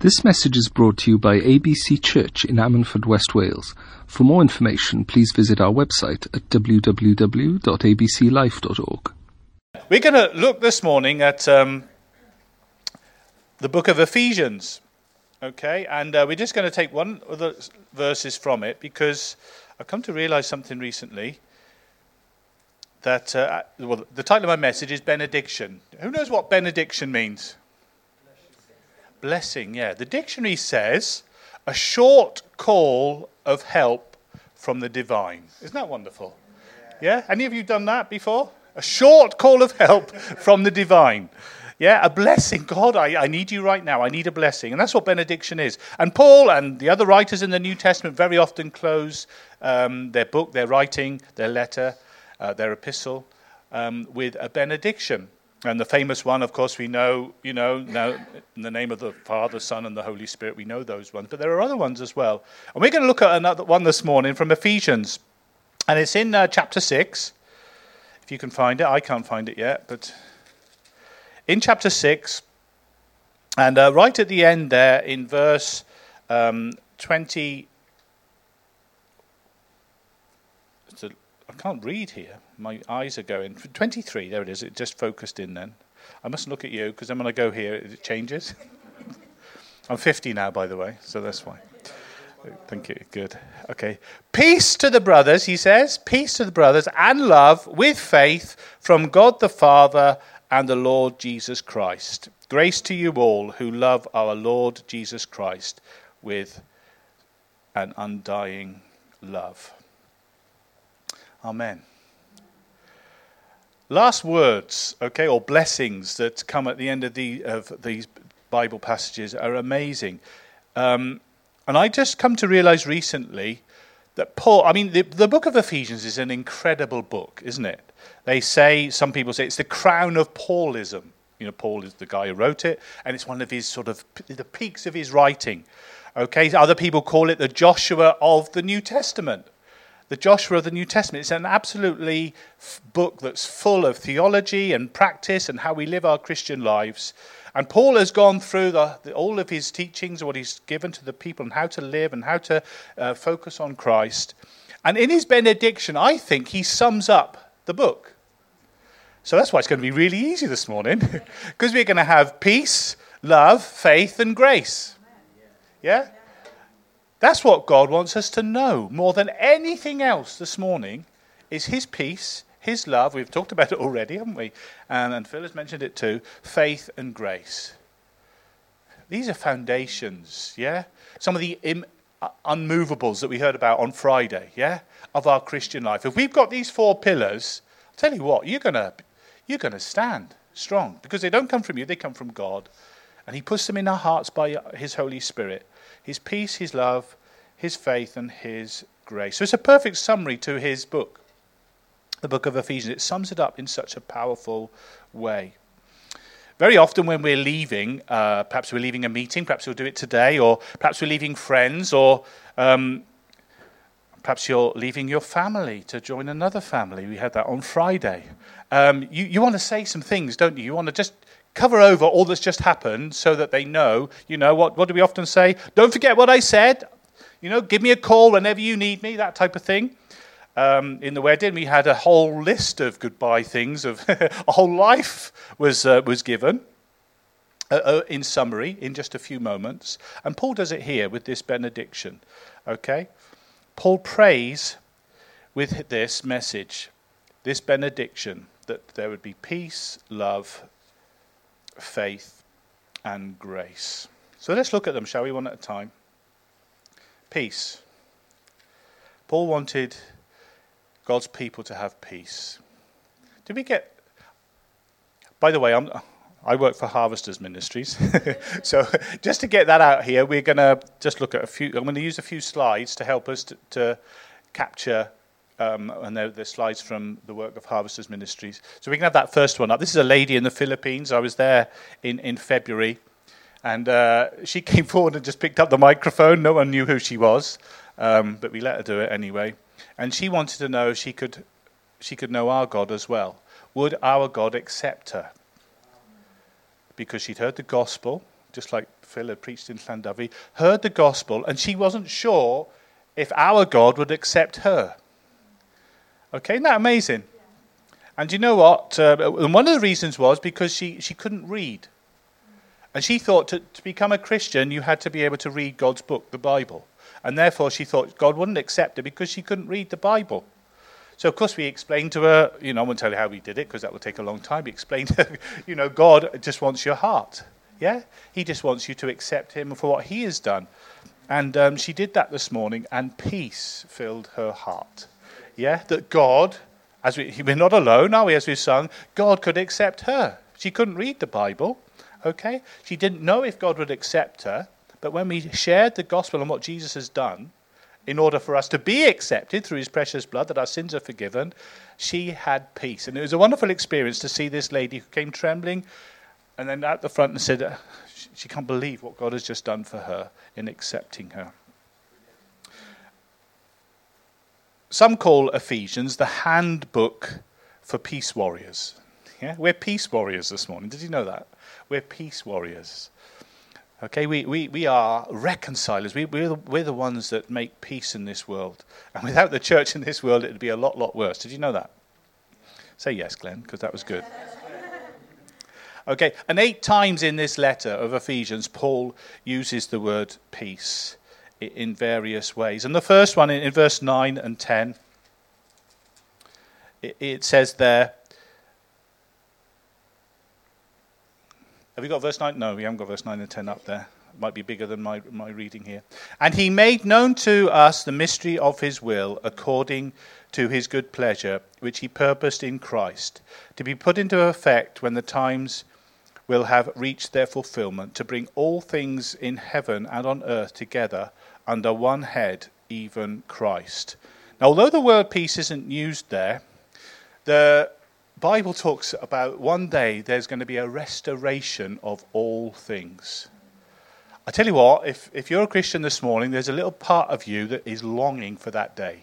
This message is brought to you by ABC Church in Ammanford, West Wales. For more information, please visit our website at www.abclife.org. We're going to look this morning at um, the book of Ephesians, okay? And uh, we're just going to take one of the verses from it because I've come to realize something recently that uh, well, the title of my message is Benediction. Who knows what benediction means? Blessing, yeah. The dictionary says a short call of help from the divine. Isn't that wonderful? Yeah? Any of you done that before? A short call of help from the divine. Yeah, a blessing. God, I, I need you right now. I need a blessing. And that's what benediction is. And Paul and the other writers in the New Testament very often close um, their book, their writing, their letter, uh, their epistle um, with a benediction. And the famous one, of course, we know, you know, now in the name of the Father, Son, and the Holy Spirit, we know those ones. But there are other ones as well. And we're going to look at another one this morning from Ephesians. And it's in uh, chapter 6. If you can find it, I can't find it yet. But in chapter 6, and uh, right at the end there, in verse um, 20. I can't read here my eyes are going. 23, there it is. It just focused in then. I mustn't look at you because then when I go here, it changes. I'm 50 now, by the way, so that's why. Thank you. Good. Okay. Peace to the brothers, he says. Peace to the brothers and love with faith from God the Father and the Lord Jesus Christ. Grace to you all who love our Lord Jesus Christ with an undying love. Amen last words, okay, or blessings that come at the end of, the, of these Bible passages are amazing. Um, and I just come to realize recently that Paul, I mean, the, the book of Ephesians is an incredible book, isn't it? They say, some people say it's the crown of Paulism. You know, Paul is the guy who wrote it, and it's one of his sort of the peaks of his writing. Okay, other people call it the Joshua of the New Testament the Joshua of the New Testament. It's an absolutely f- book that's full of theology and practice and how we live our Christian lives. And Paul has gone through the, the, all of his teachings, what he's given to the people, and how to live and how to uh, focus on Christ. And in his benediction, I think he sums up the book. So that's why it's going to be really easy this morning, because we're going to have peace, love, faith, and grace. Yeah? That's what God wants us to know more than anything else this morning is his peace, his love. We've talked about it already, haven't we? And, and Phil has mentioned it too faith and grace. These are foundations, yeah? Some of the Im- uh, unmovables that we heard about on Friday, yeah? Of our Christian life. If we've got these four pillars, I'll tell you what, you're going you're going to stand strong because they don't come from you, they come from God. And He puts them in our hearts by His Holy Spirit his peace, his love, his faith, and his grace. So it's a perfect summary to his book, the book of Ephesians. It sums it up in such a powerful way. Very often, when we're leaving, uh, perhaps we're leaving a meeting, perhaps we'll do it today, or perhaps we're leaving friends, or um, perhaps you're leaving your family to join another family. We had that on Friday. Um, you, you want to say some things, don't you? You want to just cover over all that's just happened so that they know, you know, what, what do we often say? Don't forget what I said. You know, give me a call whenever you need me, that type of thing. Um, in the wedding, we had a whole list of goodbye things. Of a whole life was uh, was given. Uh, uh, in summary, in just a few moments, and Paul does it here with this benediction. Okay, Paul prays with this message, this benediction, that there would be peace, love, faith, and grace. So let's look at them, shall we, one at a time? Peace. Paul wanted God's people to have peace. Did we get. By the way, I'm, I work for Harvesters Ministries. so just to get that out here, we're going to just look at a few. I'm going to use a few slides to help us to, to capture um, and they're, they're, slides from the work of Harvesters Ministries. So we can have that first one up. This is a lady in the Philippines. I was there in, in February, and uh, she came forward and just picked up the microphone. No one knew who she was, um, but we let her do it anyway. And she wanted to know if she could, she could know our God as well. Would our God accept her? Because she'd heard the gospel, just like Phil had preached in Llandudno, heard the gospel, and she wasn't sure if our God would accept her. Okay, isn't that amazing? And you know what? Uh, and one of the reasons was because she, she couldn't read. And she thought to, to become a Christian, you had to be able to read God's book, the Bible. And therefore, she thought God wouldn't accept her because she couldn't read the Bible. So, of course, we explained to her, you know, I won't tell you how we did it because that will take a long time. We explained to her, you know, God just wants your heart. Yeah? He just wants you to accept Him for what He has done. And um, she did that this morning, and peace filled her heart. Yeah? That God, as we, we're not alone, are we, as we've sung, God could accept her. She couldn't read the Bible. Okay? She didn't know if God would accept her. But when we shared the gospel and what Jesus has done, in order for us to be accepted through his precious blood, that our sins are forgiven, she had peace. And it was a wonderful experience to see this lady who came trembling and then at the front and said, uh, she can't believe what God has just done for her in accepting her. Some call Ephesians the handbook for peace warriors. Yeah? We're peace warriors this morning. Did you know that? We're peace warriors. Okay, we, we, we are reconcilers. We, we're, the, we're the ones that make peace in this world. And without the church in this world, it would be a lot, lot worse. Did you know that? Say yes, Glenn, because that was good. Okay, and eight times in this letter of Ephesians, Paul uses the word peace in various ways. And the first one in, verse 9 and 10, it, says there, Have you got verse 9? No, we haven't got verse 9 and 10 up there. It might be bigger than my, my reading here. And he made known to us the mystery of his will according to his good pleasure, which he purposed in Christ, to be put into effect when the times will have reached their fulfillment, to bring all things in heaven and on earth together under one head, even Christ. Now, although the word peace isn't used there, the Bible talks about one day there's going to be a restoration of all things. I tell you what, if, if you're a Christian this morning, there's a little part of you that is longing for that day.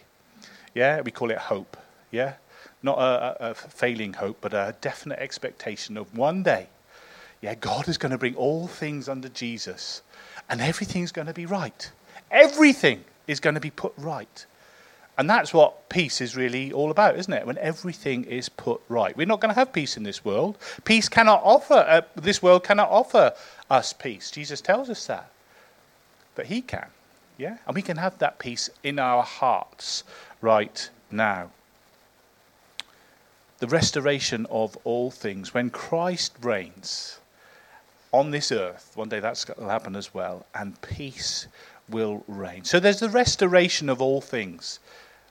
Yeah, we call it hope. Yeah, not a, a, failing hope, but a definite expectation of one day. Yeah, God is going to bring all things under Jesus, and everything's going to be right. Everything is going to be put right. And that's what peace is really all about, isn't it? When everything is put right. We're not going to have peace in this world. Peace cannot offer, uh, this world cannot offer us peace. Jesus tells us that. But He can. Yeah? And we can have that peace in our hearts right now. The restoration of all things. When Christ reigns on this earth, one day that's going to happen as well, and peace will reign. So there's the restoration of all things.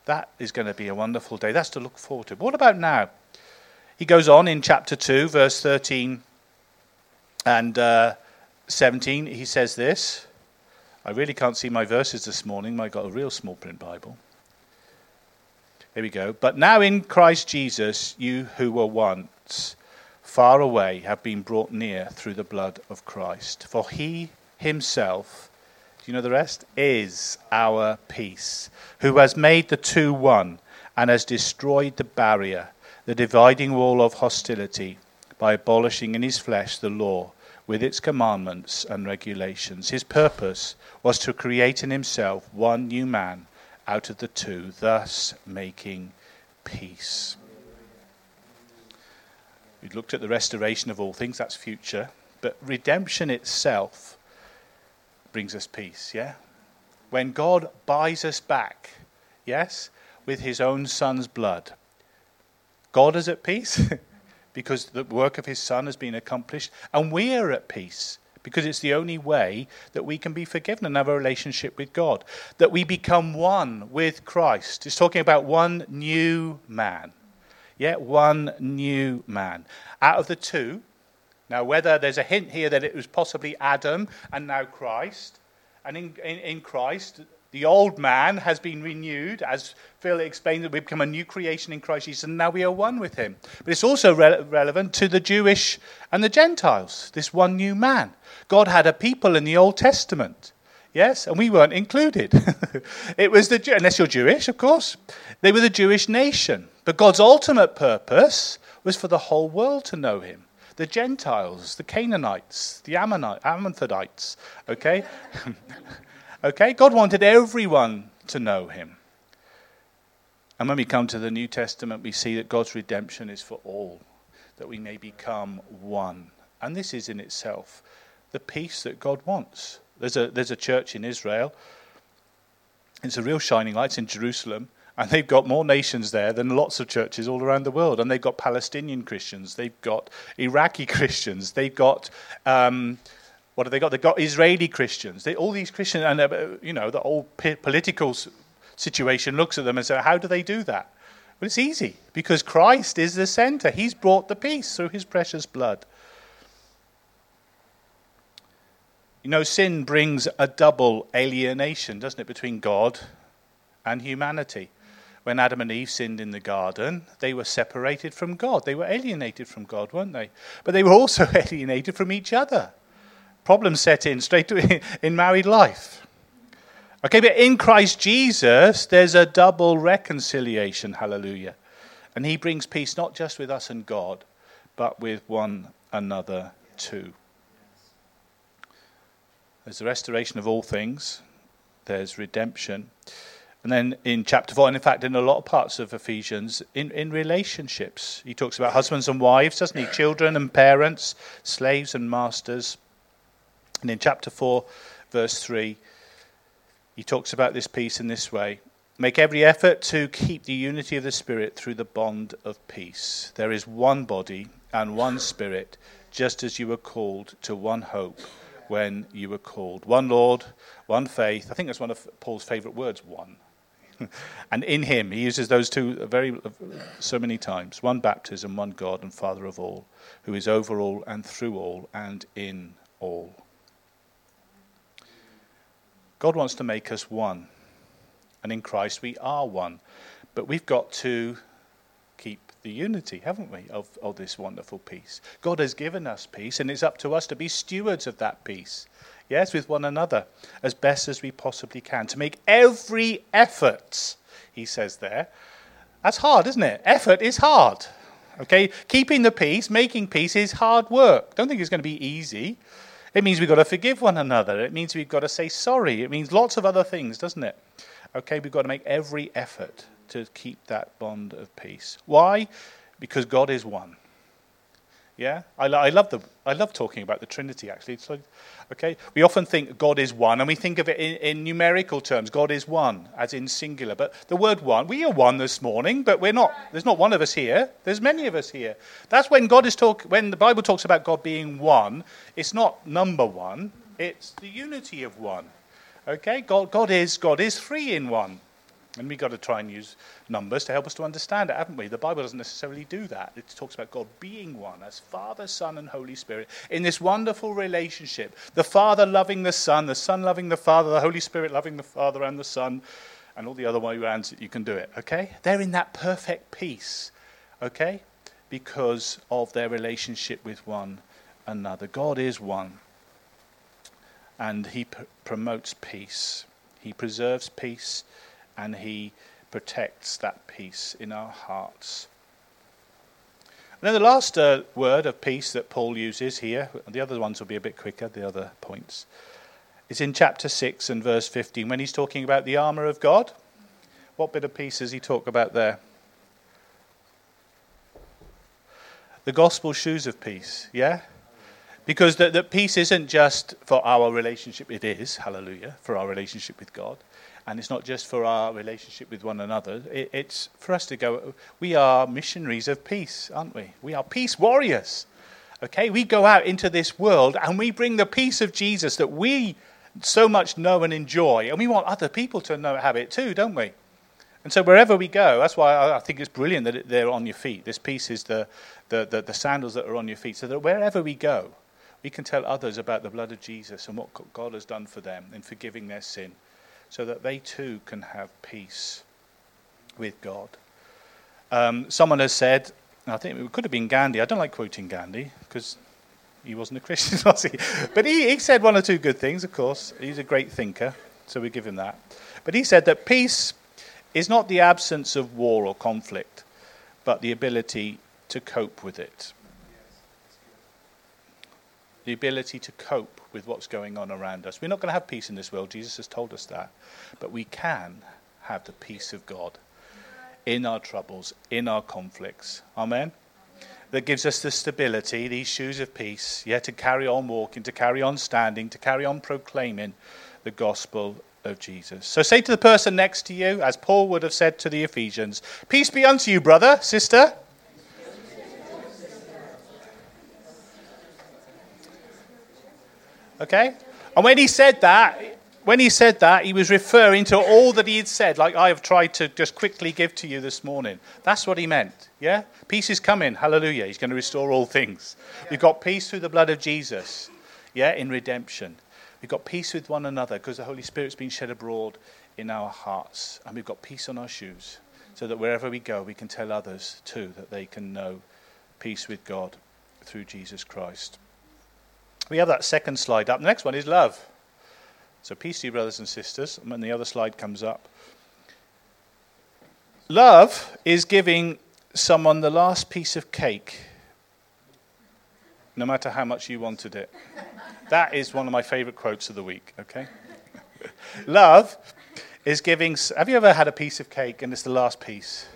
That is going to be a wonderful day. That's to look forward to. But what about now? He goes on in chapter 2, verse 13 and uh, 17. He says this. I really can't see my verses this morning. I got a real small print Bible. Here we go. But now in Christ Jesus, you who were once far away have been brought near through the blood of Christ. For he himself you know the rest? Is our peace, who has made the two one and has destroyed the barrier, the dividing wall of hostility, by abolishing in his flesh the law with its commandments and regulations. His purpose was to create in himself one new man out of the two, thus making peace. We've looked at the restoration of all things, that's future, but redemption itself brings us peace, yeah? When God buys us back, yes, with his own son's blood, God is at peace because the work of his son has been accomplished, and we are at peace because it's the only way that we can be forgiven and have a relationship with God. That we become one with Christ. It's talking about one new man. Yeah, one new man. Out of the two, now, whether there's a hint here that it was possibly Adam and now Christ, and in, in, in Christ, the old man has been renewed, as Phil explained, that we've become a new creation in Christ Jesus, and now we are one with him. But it's also re- relevant to the Jewish and the Gentiles, this one new man. God had a people in the Old Testament, yes, and we weren't included. it was the, unless you're Jewish, of course, they were the Jewish nation. But God's ultimate purpose was for the whole world to know him the Gentiles, the Canaanites, the Ammonite, Ammonites. Okay? okay? God wanted everyone to know him. And when we come to the New Testament, we see that God's redemption is for all, that we may become one. And this is in itself the peace that God wants. There's a, there's a church in Israel. It's a real shining light. In Jerusalem. And they've got more nations there than lots of churches all around the world. And they've got Palestinian Christians. They've got Iraqi Christians. They've got, um, what have they got? They've got Israeli Christians. They, all these Christians, and, uh, you know, the whole political situation looks at them and says, how do they do that? Well, it's easy because Christ is the center. He's brought the peace through his precious blood. You know, sin brings a double alienation, doesn't it, between God and humanity. When Adam and Eve sinned in the garden, they were separated from God. They were alienated from God, weren't they? But they were also alienated from each other. Problems set in straight in married life. Okay, but in Christ Jesus, there's a double reconciliation. Hallelujah. And he brings peace not just with us and God, but with one another too. There's the restoration of all things, there's redemption. And then in chapter 4, and in fact, in a lot of parts of Ephesians, in, in relationships, he talks about husbands and wives, doesn't he? Children and parents, slaves and masters. And in chapter 4, verse 3, he talks about this peace in this way Make every effort to keep the unity of the Spirit through the bond of peace. There is one body and one Spirit, just as you were called to one hope when you were called. One Lord, one faith. I think that's one of Paul's favorite words, one. and in him, he uses those two very so many times. One baptism, one God and Father of all, who is over all and through all and in all. God wants to make us one. And in Christ we are one. But we've got to keep the unity, haven't we, of, of this wonderful peace? God has given us peace, and it's up to us to be stewards of that peace. Yes, with one another, as best as we possibly can, to make every effort, he says there. That's hard, isn't it? Effort is hard. Okay? Keeping the peace, making peace is hard work. Don't think it's going to be easy. It means we've got to forgive one another. It means we've got to say sorry. It means lots of other things, doesn't it? Okay, we've got to make every effort to keep that bond of peace. Why? Because God is one. Yeah, I, I, love the I love talking about the Trinity. Actually, like, okay, we often think God is one, and we think of it in, in, numerical terms. God is one, as in singular. But the word one, we are one this morning, but we're not. There's not one of us here. There's many of us here. That's when God is talk. When the Bible talks about God being one, it's not number one. It's the unity of one. Okay, God, God is God is three in one. And we've got to try and use numbers to help us to understand it, haven't we? The Bible doesn't necessarily do that. It talks about God being one as Father, Son, and Holy Spirit in this wonderful relationship. The Father loving the Son, the Son loving the Father, the Holy Spirit loving the Father and the Son, and all the other way around that you can do it, okay? They're in that perfect peace, okay? Because of their relationship with one another. God is one, and He pr- promotes peace, He preserves peace and He protects that peace in our hearts. And then the last uh, word of peace that Paul uses here, the other ones will be a bit quicker, the other points, is in chapter 6 and verse 15 when he's talking about the armour of God. What bit of peace does he talk about there? The gospel shoes of peace, yeah? Because the peace isn't just for our relationship, it is, hallelujah, for our relationship with God. And it's not just for our relationship with one another, it, it's for us to go, we are missionaries of peace, aren't we? We are peace warriors. Okay, we go out into this world and we bring the peace of Jesus that we so much know and enjoy, and we want other people to know have it too, don't we? And so wherever we go, that's why I think it's brilliant that they're on your feet. This piece is the, the, the, the sandals that are on your feet, so that wherever we go, we can tell others about the blood of Jesus and what God has done for them in forgiving their sin so that they too can have peace with God. Um, someone has said, I think it could have been Gandhi. I don't like quoting Gandhi because he wasn't a Christian, was he? But he, he said one or two good things, of course. He's a great thinker, so we give him that. But he said that peace is not the absence of war or conflict, but the ability to cope with it. The ability to cope with what's going on around us. We're not going to have peace in this world, Jesus has told us that. But we can have the peace of God in our troubles, in our conflicts. Amen? That gives us the stability, these shoes of peace, yeah, to carry on walking, to carry on standing, to carry on proclaiming the gospel of Jesus. So say to the person next to you, as Paul would have said to the Ephesians, Peace be unto you, brother, sister. Okay? And when he said that, when he said that, he was referring to all that he had said, like I have tried to just quickly give to you this morning. That's what he meant. Yeah? Peace is coming. Hallelujah. He's going to restore all things. We've got peace through the blood of Jesus. Yeah, in redemption. We've got peace with one another because the Holy Spirit's been shed abroad in our hearts. And we've got peace on our shoes so that wherever we go, we can tell others too that they can know peace with God through Jesus Christ. We have that second slide up. The next one is love. So, peace to you, brothers and sisters. And when the other slide comes up, love is giving someone the last piece of cake, no matter how much you wanted it. That is one of my favorite quotes of the week, okay? love is giving. Have you ever had a piece of cake and it's the last piece?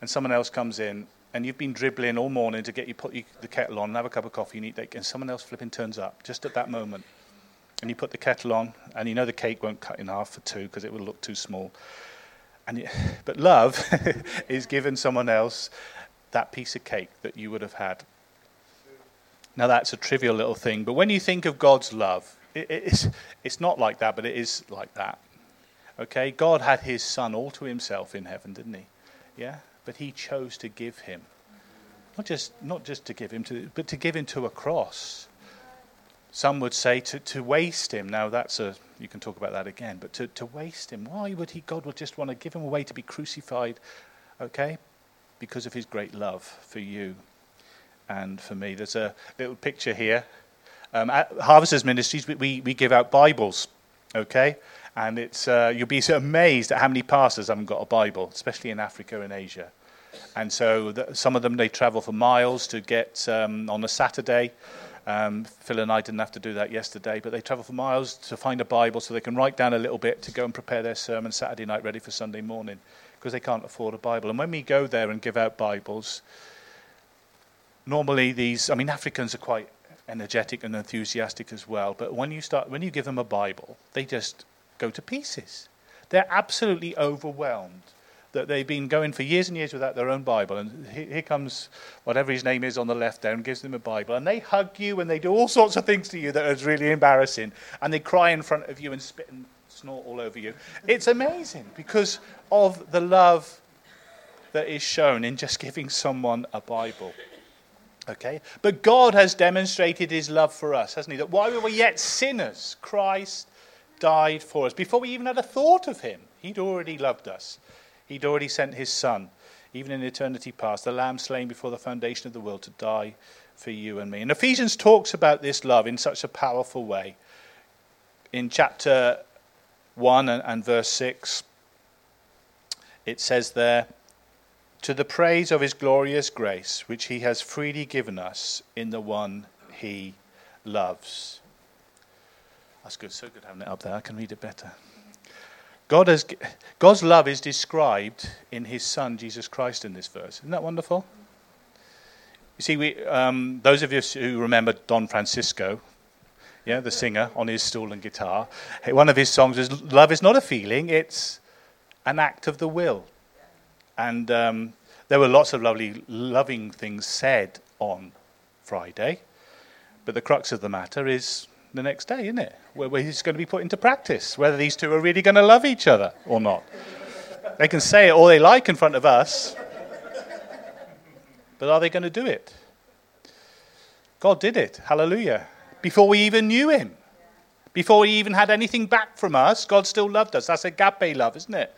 And someone else comes in and you've been dribbling all morning to get you put the kettle on and have a cup of coffee and eat that, and someone else flipping turns up just at that moment. And you put the kettle on, and you know the cake won't cut in half for two because it will look too small. And but love is giving someone else that piece of cake that you would have had. Now that's a trivial little thing, but when you think of God's love, it, it's, it's not like that, but it is like that. Okay, God had His Son all to Himself in heaven, didn't He? Yeah, but he chose to give him. Not just, not just to give him, to, but to give him to a cross. Some would say to, to waste him. Now, that's a, you can talk about that again, but to, to waste him. Why would he, God would just want to give him away to be crucified? Okay? Because of his great love for you and for me. There's a little picture here. Um, at Harvesters Ministries, we, we give out Bibles, okay? And it's, uh, you'll be amazed at how many pastors haven't got a Bible, especially in Africa and Asia. And so the, some of them, they travel for miles to get um, on a Saturday. Um, Phil and I didn't have to do that yesterday, but they travel for miles to find a Bible so they can write down a little bit to go and prepare their sermon Saturday night ready for Sunday morning because they can't afford a Bible. And when we go there and give out Bibles, normally these, I mean, Africans are quite energetic and enthusiastic as well, but when you start, when you give them a Bible, they just go to pieces. They're absolutely overwhelmed that they've been going for years and years without their own Bible. And here comes whatever his name is on the left there and gives them a Bible. And they hug you and they do all sorts of things to you that is really embarrassing. And they cry in front of you and spit and snort all over you. It's amazing because of the love that is shown in just giving someone a Bible. Okay? But God has demonstrated his love for us, hasn't he? That while we were yet sinners, Christ died for us. Before we even had a thought of him, he'd already loved us. He'd already sent his son, even in eternity past, the lamb slain before the foundation of the world to die for you and me. And Ephesians talks about this love in such a powerful way. In chapter 1 and, and verse 6, it says there, To the praise of his glorious grace, which he has freely given us in the one he loves. That's good. So good having it up there. I can read it better. God has, God's love is described in his Son, Jesus Christ, in this verse. Isn't that wonderful? You see, we, um, those of you who remember Don Francisco, yeah, the singer on his stool and guitar, one of his songs is Love is not a feeling, it's an act of the will. And um, there were lots of lovely, loving things said on Friday, but the crux of the matter is the next day, isn't it? Where, where he's going to be put into practice, whether these two are really going to love each other or not. They can say it all they like in front of us, but are they going to do it? God did it. Hallelujah. Before we even knew him. Before we even had anything back from us, God still loved us. That's agape love, isn't it?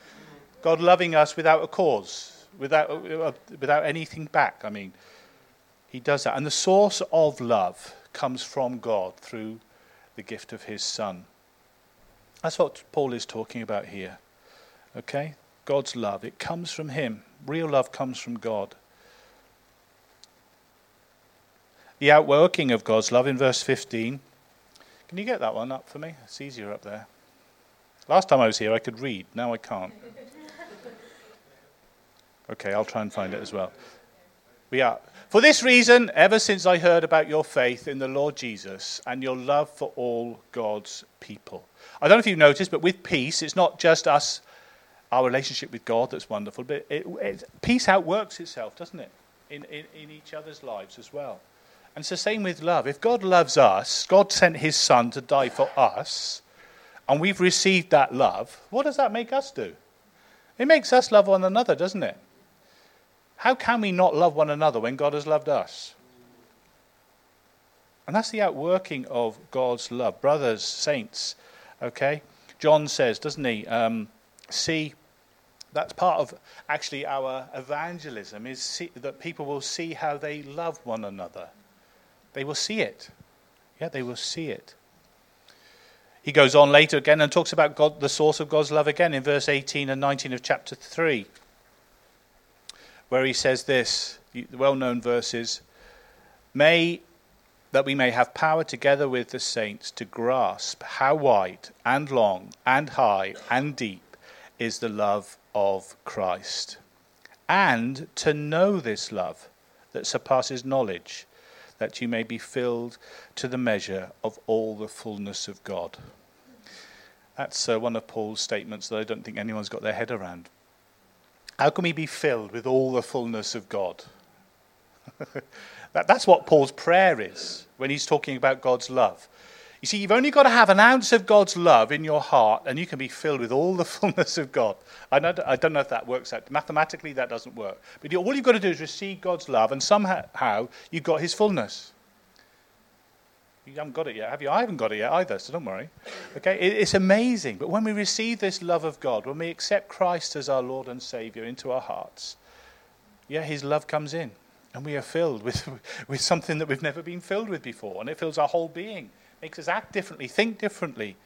God loving us without a cause, without, uh, without anything back. I mean, He does that. And the source of love comes from God through the gift of his Son. That's what Paul is talking about here. Okay? God's love. It comes from him. Real love comes from God. the outworking of God's love in verse 15. Can you get that one up for me? It's easier up there. Last time I was here, I could read. Now I can't. Okay, I'll try and find it as well. We are. For this reason, ever since I heard about your faith in the Lord Jesus and your love for all God's people. I don't know if you've noticed, but with peace, it's not just us, our relationship with God that's wonderful, but it, it, peace outworks itself, doesn't it? In, in, in each other's lives as well. And it's the same with love. If God loves us, God sent his Son to die for us, and we've received that love, what does that make us do? It makes us love one another, doesn't it? How can we not love one another when God has loved us? And that's the outworking of God's love. Brothers, saints, okay? John says, doesn't he? Um, see, that's part of actually our evangelism, is see, that people will see how they love one another. They will see it. Yeah, they will see it. He goes on later again and talks about God, the source of God's love again in verse 18 and 19 of chapter 3 where he says this the well known verses May that we may have power together with the saints to grasp how wide and long and high and deep is the love of Christ, and to know this love that surpasses knowledge, that you may be filled to the measure of all the fullness of God. That's uh, one of Paul's statements that I don't think anyone's got their head around. How can we be filled with all the fullness of God? that, that's what Paul's prayer is when he's talking about God's love. You see, you've only got to have an ounce of God's love in your heart, and you can be filled with all the fullness of God. I, know, I don't know if that works out. Mathematically, that doesn't work. But all you've got to do is receive God's love, and somehow you've got his fullness. You haven't got it yet, have you? I haven't got it yet either, so don't worry. Okay, it's amazing. But when we receive this love of God, when we accept Christ as our Lord and Savior into our hearts, yeah, His love comes in, and we are filled with, with something that we've never been filled with before, and it fills our whole being, makes us act differently, think differently,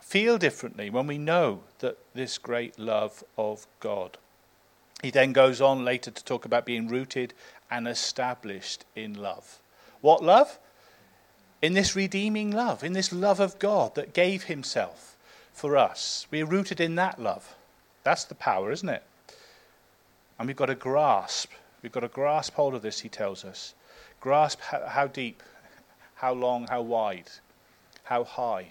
feel differently when we know that this great love of God. He then goes on later to talk about being rooted and established in love. What love? In this redeeming love, in this love of God that gave himself for us. We're rooted in that love. That's the power, isn't it? And we've got to grasp. We've got to grasp hold of this, he tells us. Grasp how, deep, how long, how wide, how high.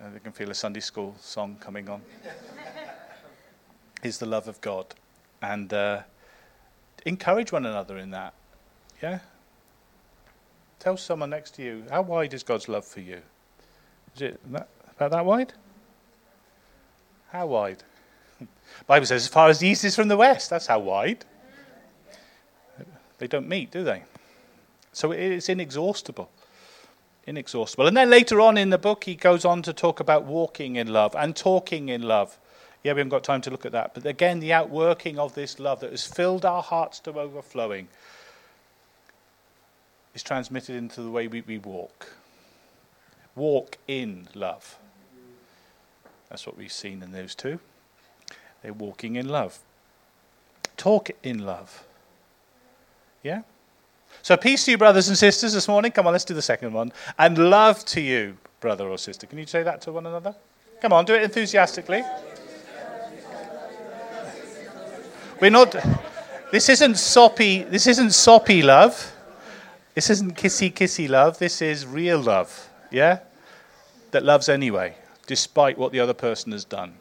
Uh, we can feel a Sunday school song coming on. is the love of God. And uh, encourage one another in that. Yeah? Tell someone next to you, how wide is God's love for you? Is it that, about that wide? How wide? Bible says, as far as the east is from the west. That's how wide. They don't meet, do they? So it's inexhaustible. Inexhaustible. And then later on in the book, he goes on to talk about walking in love and talking in love. Yeah, we haven't got time to look at that. But again, the outworking of this love that has filled our hearts to overflowing is transmitted into the way we, we walk. Walk in love. That's what we've seen in those two. They're walking in love. Talk in love. Yeah? So, peace to you, brothers and sisters, this morning. Come on, let's do the second one. And love to you, brother or sister. Can you say that to one another? Come on, do it enthusiastically. We're not. This isn't soppy. This isn't soppy love. This isn't kissy kissy love, this is real love, yeah? That loves anyway, despite what the other person has done.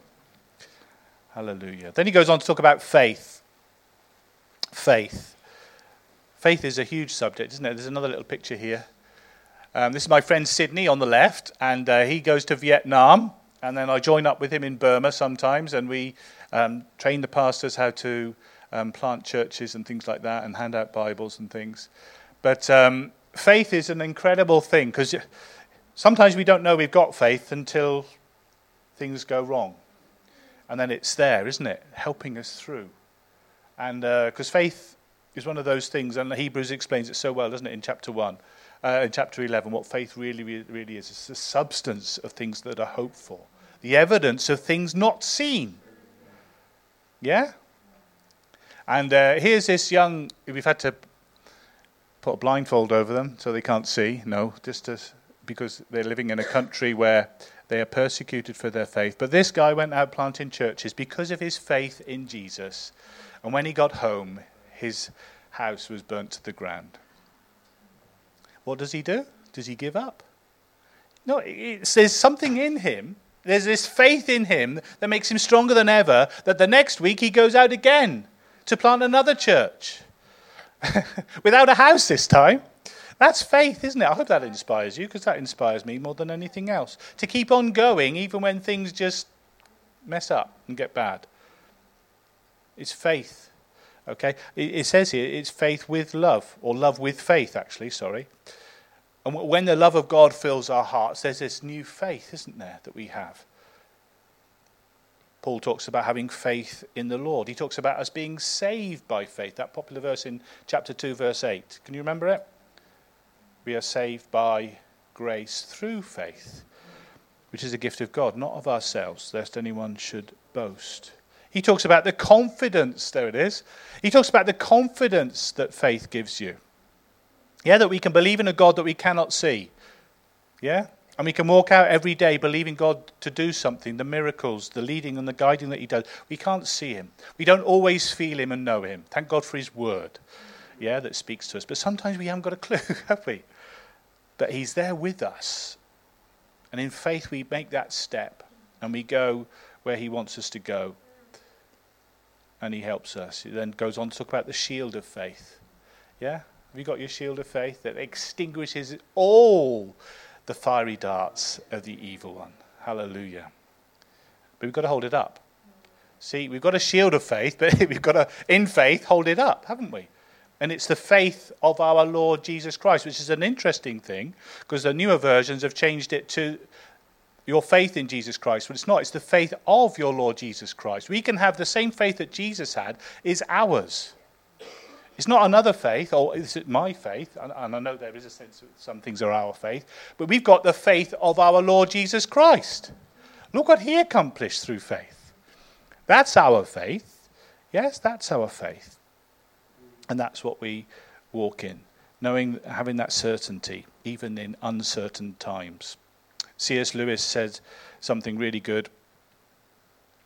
Hallelujah. Then he goes on to talk about faith. Faith. Faith is a huge subject, isn't it? There's another little picture here. Um, this is my friend Sydney on the left, and uh, he goes to Vietnam, and then I join up with him in Burma sometimes, and we um, train the pastors how to um, plant churches and things like that, and hand out Bibles and things. But um, faith is an incredible thing because sometimes we don't know we've got faith until things go wrong. And then it's there, isn't it? Helping us through. And because uh, faith is one of those things, and Hebrews explains it so well, doesn't it, in chapter 1, uh, in chapter 11, what faith really, really is. It's the substance of things that are hoped for, the evidence of things not seen. Yeah? And uh, here's this young, we've had to put a blindfold over them so they can't see. No, just to, because they're living in a country where they are persecuted for their faith. But this guy went out planting churches because of his faith in Jesus. And when he got home, his house was burnt to the ground. What does he do? Does he give up? No, there's something in him. There's this faith in him that makes him stronger than ever that the next week he goes out again to plant another church. Without a house this time. That's faith, isn't it? I hope that inspires you because that inspires me more than anything else. To keep on going even when things just mess up and get bad. It's faith. Okay? It, says here it's faith with love, or love with faith, actually, sorry. And when the love of God fills our hearts, there's this new faith, isn't there, that we have. Paul talks about having faith in the Lord. He talks about us being saved by faith. That popular verse in chapter 2, verse 8. Can you remember it? We are saved by grace through faith, which is a gift of God, not of ourselves, lest anyone should boast. He talks about the confidence, there it is. He talks about the confidence that faith gives you. Yeah, that we can believe in a God that we cannot see. Yeah? And we can walk out every day believing God to do something, the miracles, the leading and the guiding that He does. We can't see Him. We don't always feel Him and know Him. Thank God for His Word, yeah, that speaks to us. But sometimes we haven't got a clue, have we? But He's there with us. And in faith, we make that step and we go where He wants us to go. And He helps us. He then goes on to talk about the shield of faith. Yeah? Have you got your shield of faith that extinguishes all the fiery darts of the evil one? Hallelujah. But we've got to hold it up. See, we've got a shield of faith, but we've got to, in faith, hold it up, haven't we? And it's the faith of our Lord Jesus Christ, which is an interesting thing because the newer versions have changed it to your faith in Jesus Christ. But it's not, it's the faith of your Lord Jesus Christ. We can have the same faith that Jesus had, is ours. It's not another faith, or is it my faith? And, and I know there is a sense that some things are our faith, but we've got the faith of our Lord Jesus Christ. Look what he accomplished through faith. That's our faith. Yes, that's our faith. And that's what we walk in, knowing, having that certainty, even in uncertain times. C.S. Lewis said something really good,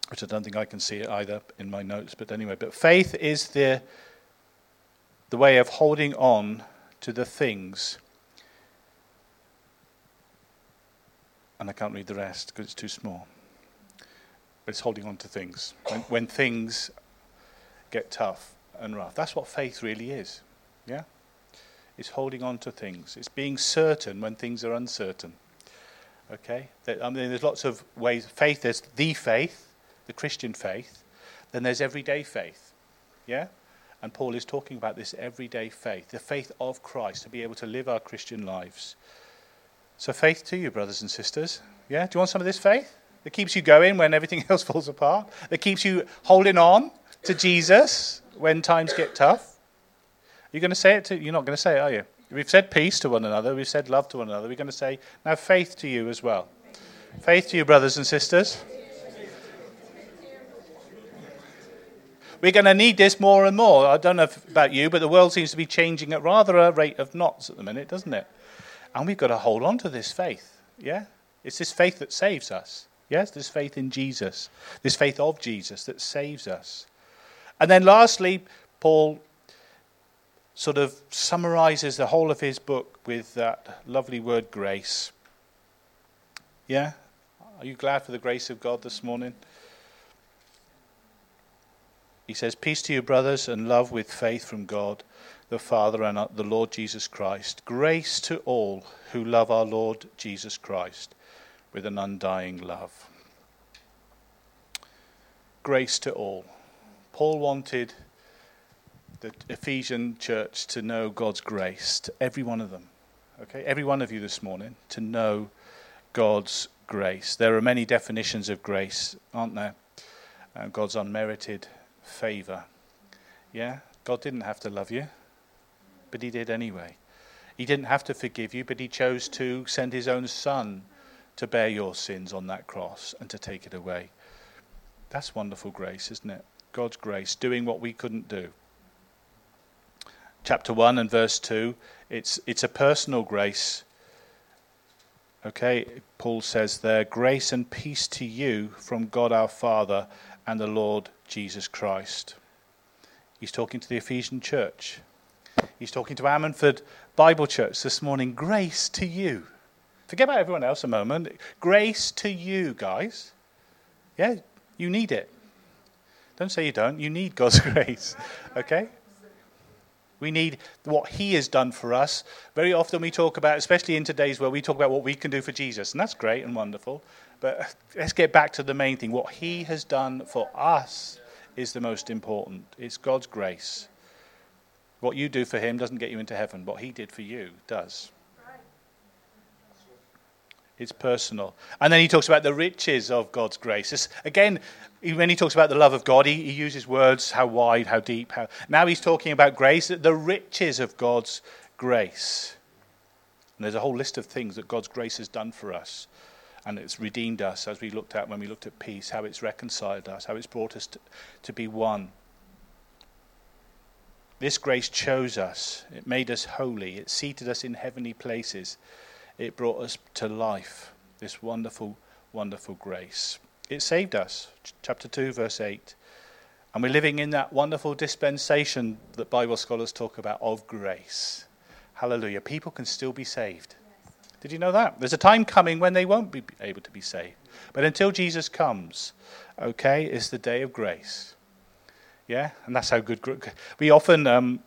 which I don't think I can see it either in my notes, but anyway, but faith is the the way of holding on to the things. And I can't read the rest because it's too small. But it's holding on to things. When, when things get tough and rough. That's what faith really is. Yeah? It's holding on to things. It's being certain when things are uncertain. Okay? I mean, there's lots of ways. Faith, there's the faith, the Christian faith. Then there's everyday faith. Yeah? And Paul is talking about this everyday faith, the faith of Christ, to be able to live our Christian lives. So, faith to you, brothers and sisters. Yeah? Do you want some of this faith? That keeps you going when everything else falls apart? That keeps you holding on to Jesus when times get tough? You're going to say it to, you're not going to say it, are you? We've said peace to one another, we've said love to one another. We're going to say now faith to you as well. Faith to you, brothers and sisters. We're going to need this more and more. I don't know about you, but the world seems to be changing at rather a rate of knots at the minute, doesn't it? And we've got to hold on to this faith. Yeah? It's this faith that saves us. Yes, this faith in Jesus, this faith of Jesus that saves us. And then lastly, Paul sort of summarizes the whole of his book with that lovely word grace. Yeah? Are you glad for the grace of God this morning? He says, Peace to you, brothers, and love with faith from God, the Father, and the Lord Jesus Christ. Grace to all who love our Lord Jesus Christ with an undying love. Grace to all. Paul wanted the Ephesian church to know God's grace, to every one of them. Okay, every one of you this morning, to know God's grace. There are many definitions of grace, aren't there? Uh, God's unmerited favor. Yeah? God didn't have to love you, but He did anyway. He didn't have to forgive you, but He chose to send His own Son to bear your sins on that cross and to take it away. That's wonderful grace, isn't it? God's grace, doing what we couldn't do. chapter 1 and verse 2. It's, it's a personal grace. Okay, Paul says there, grace and peace to you from God our Father and the Lord Jesus Christ. He's talking to the Ephesian church. He's talking to Ammanford Bible Church this morning. Grace to you. Forget about everyone else a moment. Grace to you, guys. Yeah, you need it. Don't say you don't. You need God's grace. Okay? We need what He has done for us. Very often we talk about, especially in today's world, we talk about what we can do for Jesus, and that's great and wonderful. But let's get back to the main thing. What He has done for us is the most important. It's God's grace. What you do for Him doesn't get you into heaven. What He did for you does. It's personal. And then he talks about the riches of God's grace. Again, when he talks about the love of God, he, he, uses words how wide, how deep. How... Now he's talking about grace, the riches of God's grace. And there's a whole list of things that God's grace has done for us. And it's redeemed us, as we looked at when we looked at peace, how it's reconciled us, how it's brought us to, to be one. This grace chose us, it made us holy, it seated us in heavenly places it brought us to life, this wonderful, wonderful grace. It saved us. Chapter 2, verse 8. And we're living in that wonderful dispensation that Bible scholars talk about of grace. Hallelujah. People can still be saved. Did you know that? There's a time coming when they won't be able to be saved. But until Jesus comes, okay, it's the day of grace. Yeah? And that's how good. We often um,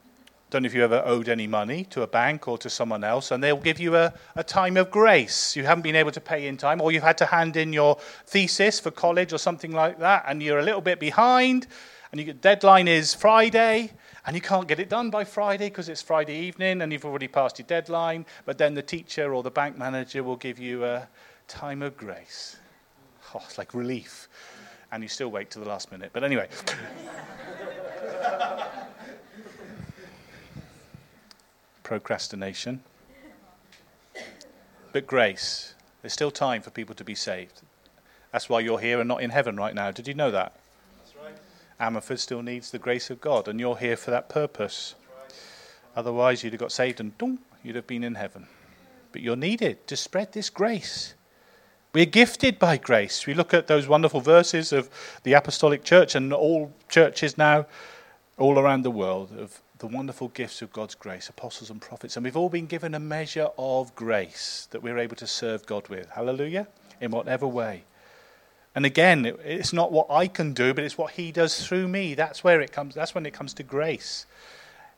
don't know if you ever owed any money to a bank or to someone else, and they'll give you a, a time of grace. You haven't been able to pay in time, or you've had to hand in your thesis for college or something like that, and you're a little bit behind, and your deadline is Friday, and you can't get it done by Friday because it's Friday evening and you've already passed your deadline, but then the teacher or the bank manager will give you a time of grace. Oh, it's like relief. And you still wait to the last minute. But anyway. procrastination. But grace. There's still time for people to be saved. That's why you're here and not in heaven right now. Did you know that? Ammanford still needs the grace of God, and you're here for that purpose. Otherwise, you'd have got saved and you'd have been in heaven. But you're needed to spread this grace. We're gifted by grace. We look at those wonderful verses of the apostolic church and all churches now all around the world of the wonderful gifts of God's grace, apostles and prophets. And we've all been given a measure of grace that we're able to serve God with. Hallelujah. In whatever way. And again, it's not what I can do, but it's what He does through me. That's where it comes. That's when it comes to grace.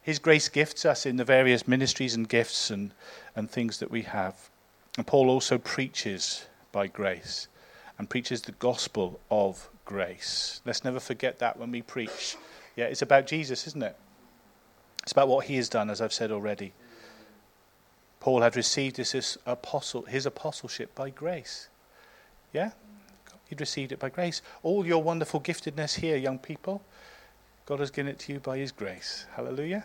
His grace gifts us in the various ministries and gifts and, and things that we have. And Paul also preaches by grace and preaches the gospel of grace. Let's never forget that when we preach. Yeah, it's about Jesus, isn't it? It's about what he has done, as I've said already. Paul had received his, apostle, his apostleship by grace. Yeah? He'd received it by grace. All your wonderful giftedness here, young people, God has given it to you by his grace. Hallelujah.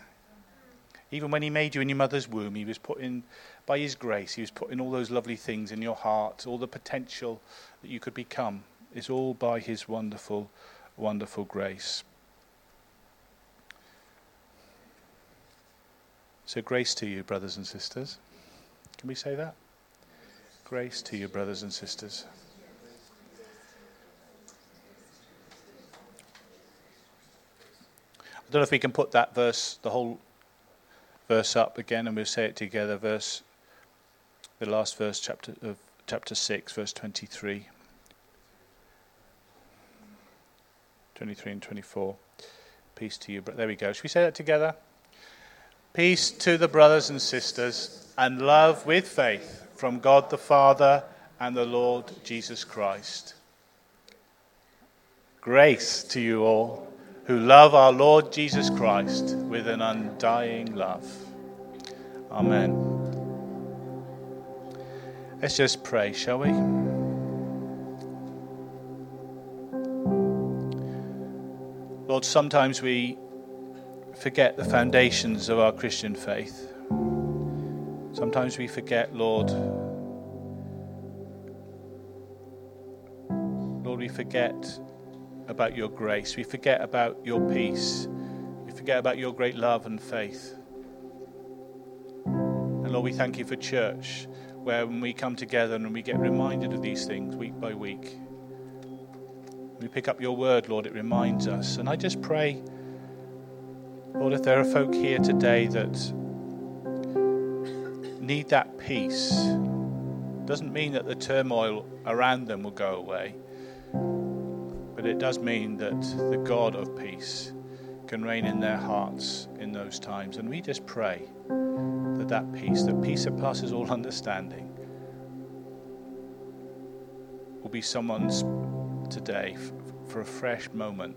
Even when he made you in your mother's womb, he was putting, by his grace, he was putting all those lovely things in your heart, all the potential that you could become. It's all by his wonderful, wonderful grace. So, grace to you, brothers and sisters. Can we say that? Grace to you, brothers and sisters. I don't know if we can put that verse, the whole verse up again, and we'll say it together. Verse, the last verse, chapter of chapter six, verse twenty-three. 23 and 24. Peace to you. There we go. Should we say that together? Peace to the brothers and sisters, and love with faith from God the Father and the Lord Jesus Christ. Grace to you all who love our Lord Jesus Christ with an undying love. Amen. Let's just pray, shall we? Lord, sometimes we forget the foundations of our Christian faith. Sometimes we forget, Lord. Lord, we forget about your grace. We forget about your peace. We forget about your great love and faith. And Lord, we thank you for church, where when we come together and we get reminded of these things week by week, we pick up your word, Lord, it reminds us. And I just pray, Lord, if there are folk here today that need that peace, doesn't mean that the turmoil around them will go away, but it does mean that the God of peace can reign in their hearts in those times. And we just pray that that peace, that peace that passes all understanding, will be someone's today for a fresh moment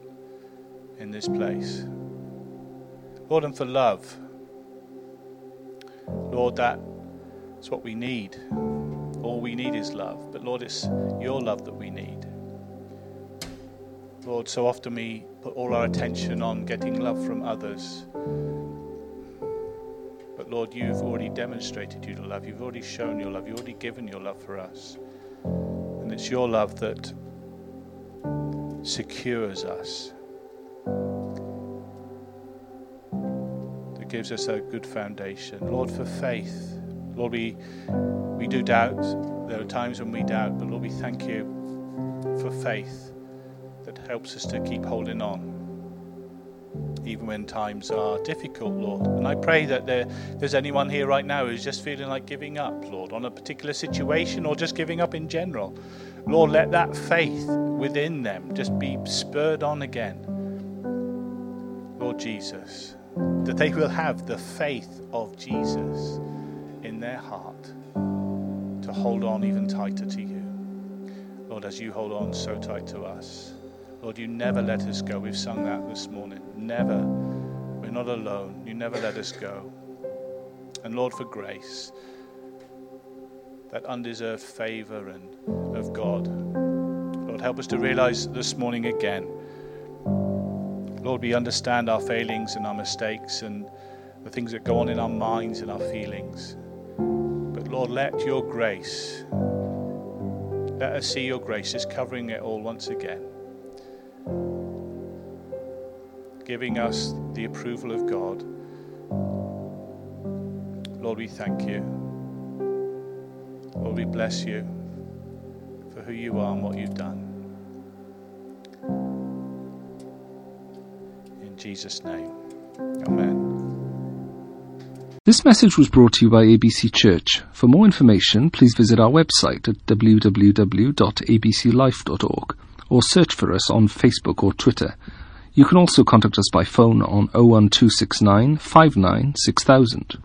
in this place. Lord, and for love. Lord, that's what we need. All we need is love. But Lord, it's your love that we need. Lord, so often we put all our attention on getting love from others. But Lord, you've already demonstrated your love. You've already shown your love. You've already given your love for us. And it's your love that secures us, that gives us a good foundation. Lord, for faith, Lord, we, we do doubt. There are times when we doubt, but Lord, we thank you for faith that helps us to keep holding on. Even when times are difficult, Lord. And I pray that there, there's anyone here right now who's just feeling like giving up, Lord, on a particular situation or just giving up in general. Lord, let that faith within them just be spurred on again. Lord Jesus, that they will have the faith of Jesus in their heart to hold on even tighter to you. Lord, as you hold on so tight to us. Lord, you never let us go. We've sung that this morning. Never. We're not alone. You never let us go. And Lord, for grace, that undeserved favor and of God. Lord, help us to realize this morning again. Lord, we understand our failings and our mistakes and the things that go on in our minds and our feelings. But Lord, let your grace, let us see your grace just covering it all once again. Giving us the approval of God. Lord, we thank you. Lord, we bless you for who you are and what you've done. In Jesus' name, Amen. This message was brought to you by ABC Church. For more information, please visit our website at www.abclife.org or search for us on Facebook or Twitter. You can also contact us by phone on 01269 596000.